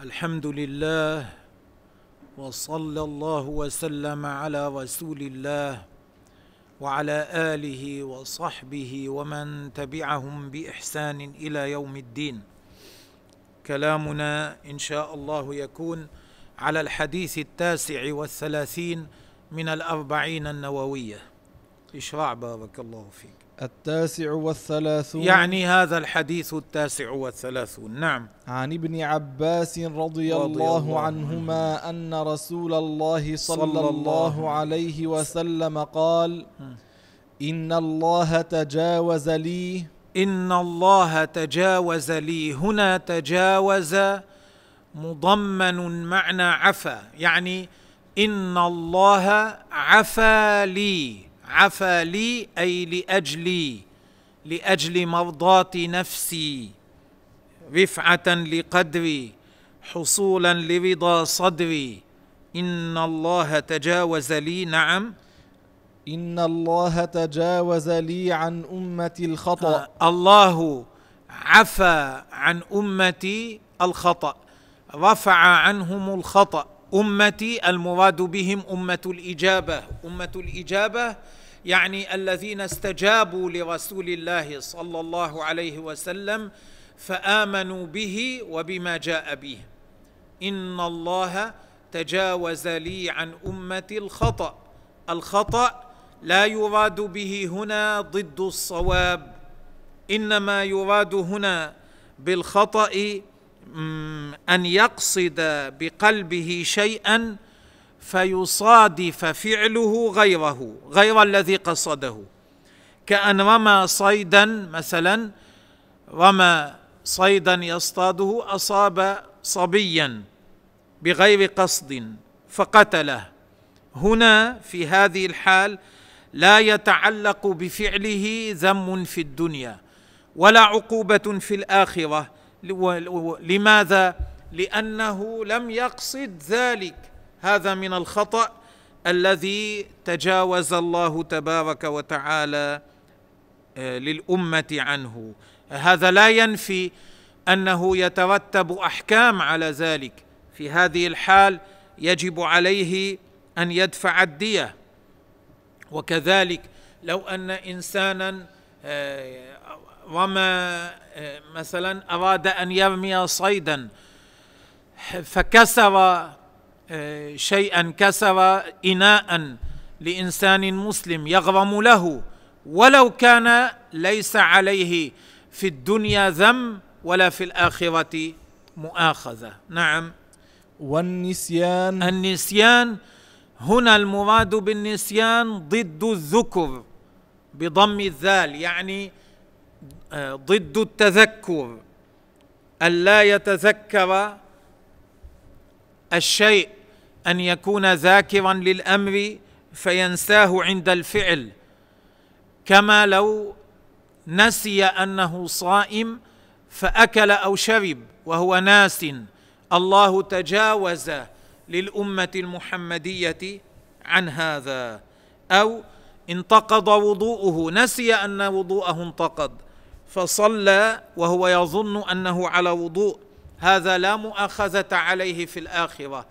الحمد لله وصلى الله وسلم على رسول الله وعلى آله وصحبه ومن تبعهم بإحسان إلى يوم الدين. كلامنا إن شاء الله يكون على الحديث التاسع والثلاثين من الأربعين النووية. اشرع بارك الله فيك. التاسع والثلاثون. يعني هذا الحديث التاسع والثلاثون. نعم. عن ابن عباس رضي, رضي الله, الله عنهما أن رسول الله صلى, صلى الله عليه وسلم. قال إن الله تجاوز لي. إن الله تجاوز لي. هنا تجاوز مضمن معنى عفا. يعني إن الله عفا لي. عفا لي أي لأجلي لأجل مرضاة نفسي رفعة لقدري حصولا لرضا صدري. إن الله تجاوز لي نعم. إن الله تجاوز لي عن أمتي الخطأ. الله عفى عن أمتي الخطأ رفع عنهم الخطأ. أمتي المراد بهم أمة الإجابة. أمة الإجابة يعني الذين استجابوا لرسول الله صلى الله عليه وسلم فآمنوا به وبما جاء به. إن الله تجاوز لي عن امتي الخطأ. الخطأ لا يراد به هنا ضد الصواب إنما يراد هنا بالخطأ أن يقصد بقلبه شيئا فيصادف فعله غيره غير الذي قصده. كأن رمى صيدا مثلا رمى صيدا يصطاده أصاب صبيا بغير قصد فقتله. هنا في هذه الحال لا يتعلق بفعله ذم في الدنيا ولا عقوبة في الآخرة. لماذا؟ لأنه لم يقصد ذلك. هذا من الخطأ الذي تجاوز الله تبارك وتعالى آه، للأمة عنه. هذا لا ينفي أنه يترتب أحكام على ذلك. في هذه الحال يجب عليه أن يدفع الدية. وكذلك لو أن إنسانا رمى آه، مثلا أراد أن يرمي صيدا فكسر آه، شيئا كسر اناء لإنسان مسلم يغرم له. ولو كان ليس عليه في الدنيا ذم ولا في الآخرة مؤاخذة. نعم. والنسيان. النسيان هنا المراد بالنسيان ضد الذكر بضم الذال يعني ضد التذكر ألا يتذكر الشيء أن يكون ذاكرا للأمر فينساه عند الفعل. كما لو نسي أنه صائم فأكل أو شرب وهو ناس الله تجاوز للأمة المحمدية عن هذا. أو انتقض وضوءه نسي أن وضوءه انتقض. فصلى وهو يظن أنه على وضوء. هذا لا مؤاخذة عليه في الآخرة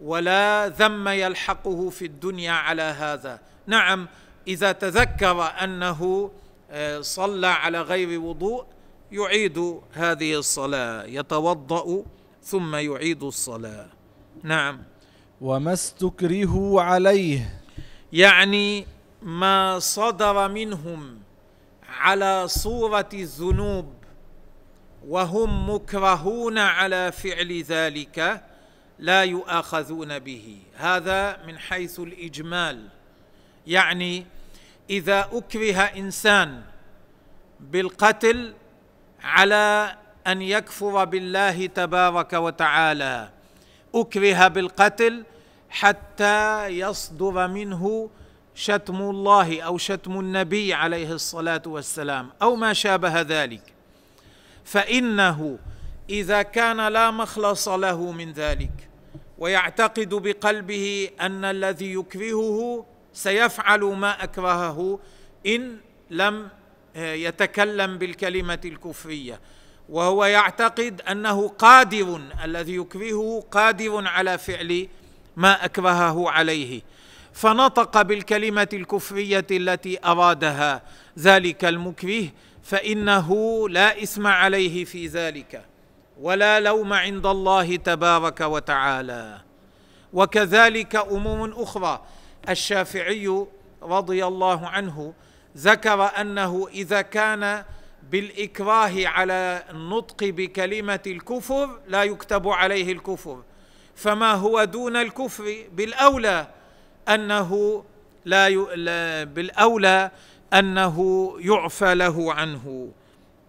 ولا ذم يلحقه في الدنيا على هذا. نعم إذا تذكر أنه آه، صلى على غير وضوء يعيد هذه الصلاة يتوضأ ثم يعيد الصلاة. نعم. وما استكرهوا عليه. يعني ما صدر منهم. على صورة الذنوب وهم مكرهون على فعل ذلك لا يؤاخذون به. هذا من حيث الإجمال. يعني إذا أكره إنسان بالقتل على أن يكفر بالله تبارك وتعالى أكره بالقتل حتى يصدر منه شتم الله أو شتم النبي عليه الصلاة والسلام أو ما شابه ذلك. فإنه إذا كان لا مخلص له من ذلك ويعتقد بقلبه أن الذي يكرهه سيفعل ما أكرهه إن لم يتكلم بالكلمة الكفرية. وهو يعتقد أنه قادر الذي يكرهه قادر على فعل ما أكرهه عليه. فنطق بالكلمة الكفرية التي أرادها. ذلك المكره فإنه لا إثم عليه في ذلك ولا لوم عند الله تبارك وتعالى. وكذلك امور أخرى. الشافعي رضي الله عنه ذكر أنه إذا كان بالإكراه على النطق بكلمة الكفر لا يكتب عليه الكفر فما هو دون الكفر بالأولى؟ أنه لا, ي... لا بالأولى أنه يعفى له عنه.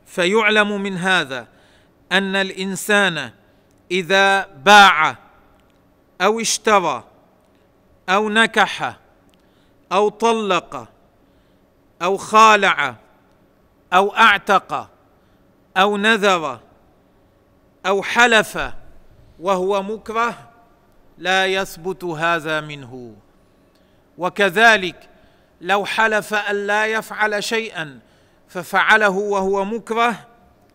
فيعلم من هذا أن الإنسان إذا باع أو اشترى أو نكح أو طلق أو خالع أو أعتق أو نذر أو حلف وهو مكره لا يثبت هذا منه. وكذلك لو حلف أن لا يفعل شيئا ففعله وهو مكره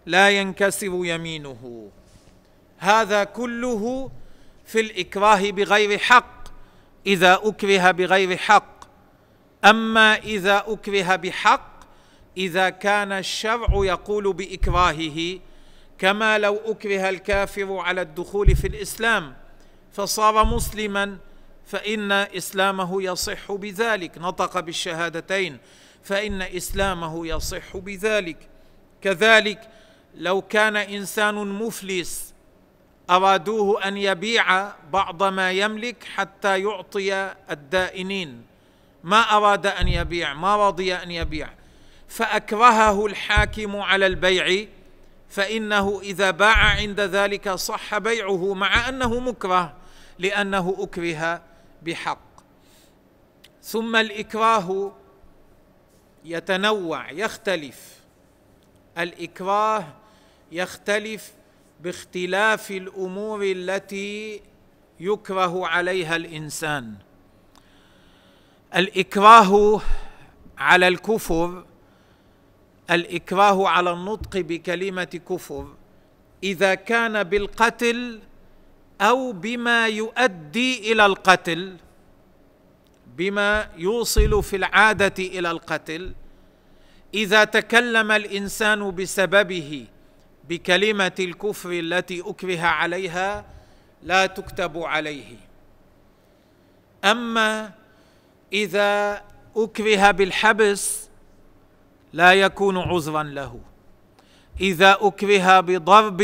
لا ينكسر يمينه. هذا كله في الإكراه بغير حق إذا أكره بغير حق. أما إذا أكره بحق إذا كان الشرع يقول بإكراهه كما لو أكره الكافر على الدخول في الإسلام فصار مسلما فإن إسلامه يصح بذلك. نطق بالشهادتين. فإن إسلامه يصح بذلك. كذلك لو كان إنسان مفلس أرادوه أن يبيع بعض ما يملك حتى يعطي الدائنين. ما أراد أن يبيع ما رضي أن يبيع. فأكرهه الحاكم على البيع فإنه إذا باع عند ذلك صح بيعه مع أنه مكره لأنه أكره بحق. ثم الإكراه يتنوع يختلف. الإكراه يختلف باختلاف الأمور التي يكره عليها الإنسان. الإكراه على الكفر الإكراه على النطق بكلمة كفر. إذا كان بالقتل أو بما يؤدي إلى القتل بما يوصل في العادة إلى القتل. إذا تكلم الإنسان بسببه بكلمة الكفر التي أكره عليها لا تكتب عليه. أما إذا أكره بالحبس لا يكون عذرا له. إذا أكره بضرب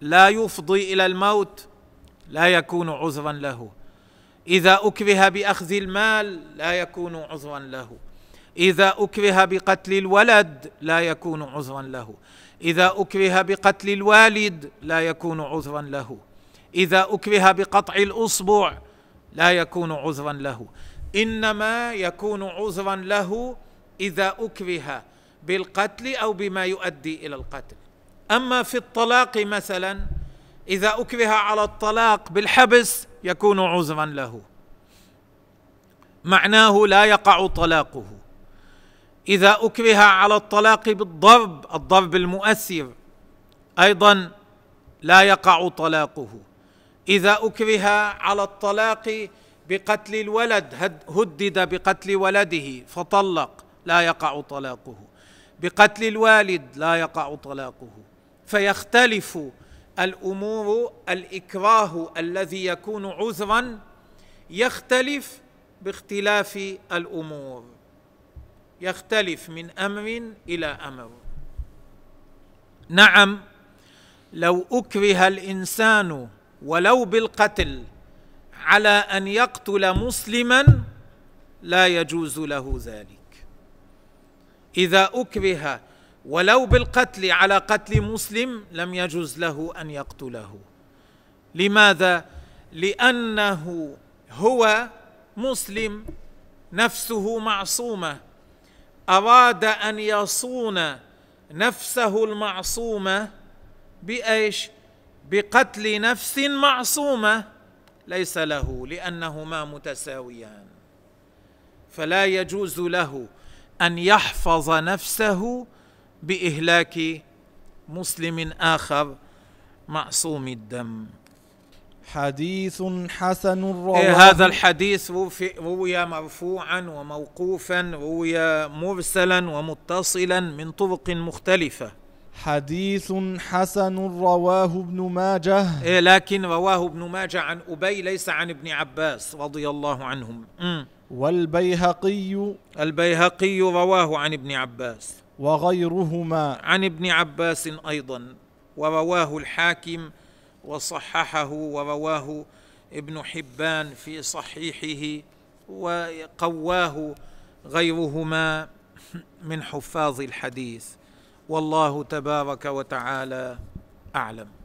لا يفضي إلى الموت لا يكون عذرا له. إذا أكره بأخذ المال لا يكون عذرا له. إذا أكره بقتل الولد لا يكون عذرا له. إذا أكره بقتل الوالد لا يكون عذرا له. إذا أكره بقطع الأصبع لا يكون عذرا له. إنما يكون عذرا له إذا أكره بالقتل أو بما يؤدي إلى القتل. أما في الطلاق مثلا إذا أكره على الطلاق بالحبس يكون عذرا له. معناه لا يقع طلاقه. إذا أكره على الطلاق بالضرب الضرب المؤثر أيضا لا يقع طلاقه. إذا أكره على الطلاق بقتل الولد هدد بقتل ولده فطلق لا يقع طلاقه. بقتل الوالد لا يقع طلاقه. فيختلف الأمور الإكراه الذي يكون عذرا يختلف باختلاف الأمور. يختلف من أمر إلى أمر. نعم لو أكره الإنسان ولو بالقتل على أن يقتل مسلما لا يجوز له ذلك. إذا أكره ولو بالقتل على قتل مسلم لم يجوز له أن يقتله. لماذا؟ لأنه هو مسلم نفسه معصومة. أراد أن يصون نفسه المعصومة بإيش؟ بقتل نفس معصومة ليس له لأنهما متساويان. فلا يجوز له أن يحفظ نفسه بإهلاك مسلم آخر معصوم الدم. حديث حسن رواه إيه هذا الحديث؟ روي مرفوعا وموقوفا روي مرسلا ومتصلا من طرق مختلفة. حديث حسن رواه ابن ماجه. إيه لكن رواه ابن ماجه عن أبي ليس عن ابن عباس رضي الله عنهم. والبيهقي البيهقي رواه عن ابن عباس. وغيرهما. عن ابن عباس أيضا ورواه الحاكم وصححه ورواه ابن حبان في صحيحه وقواه غيرهما من حفاظ الحديث. والله تبارك وتعالى أعلم.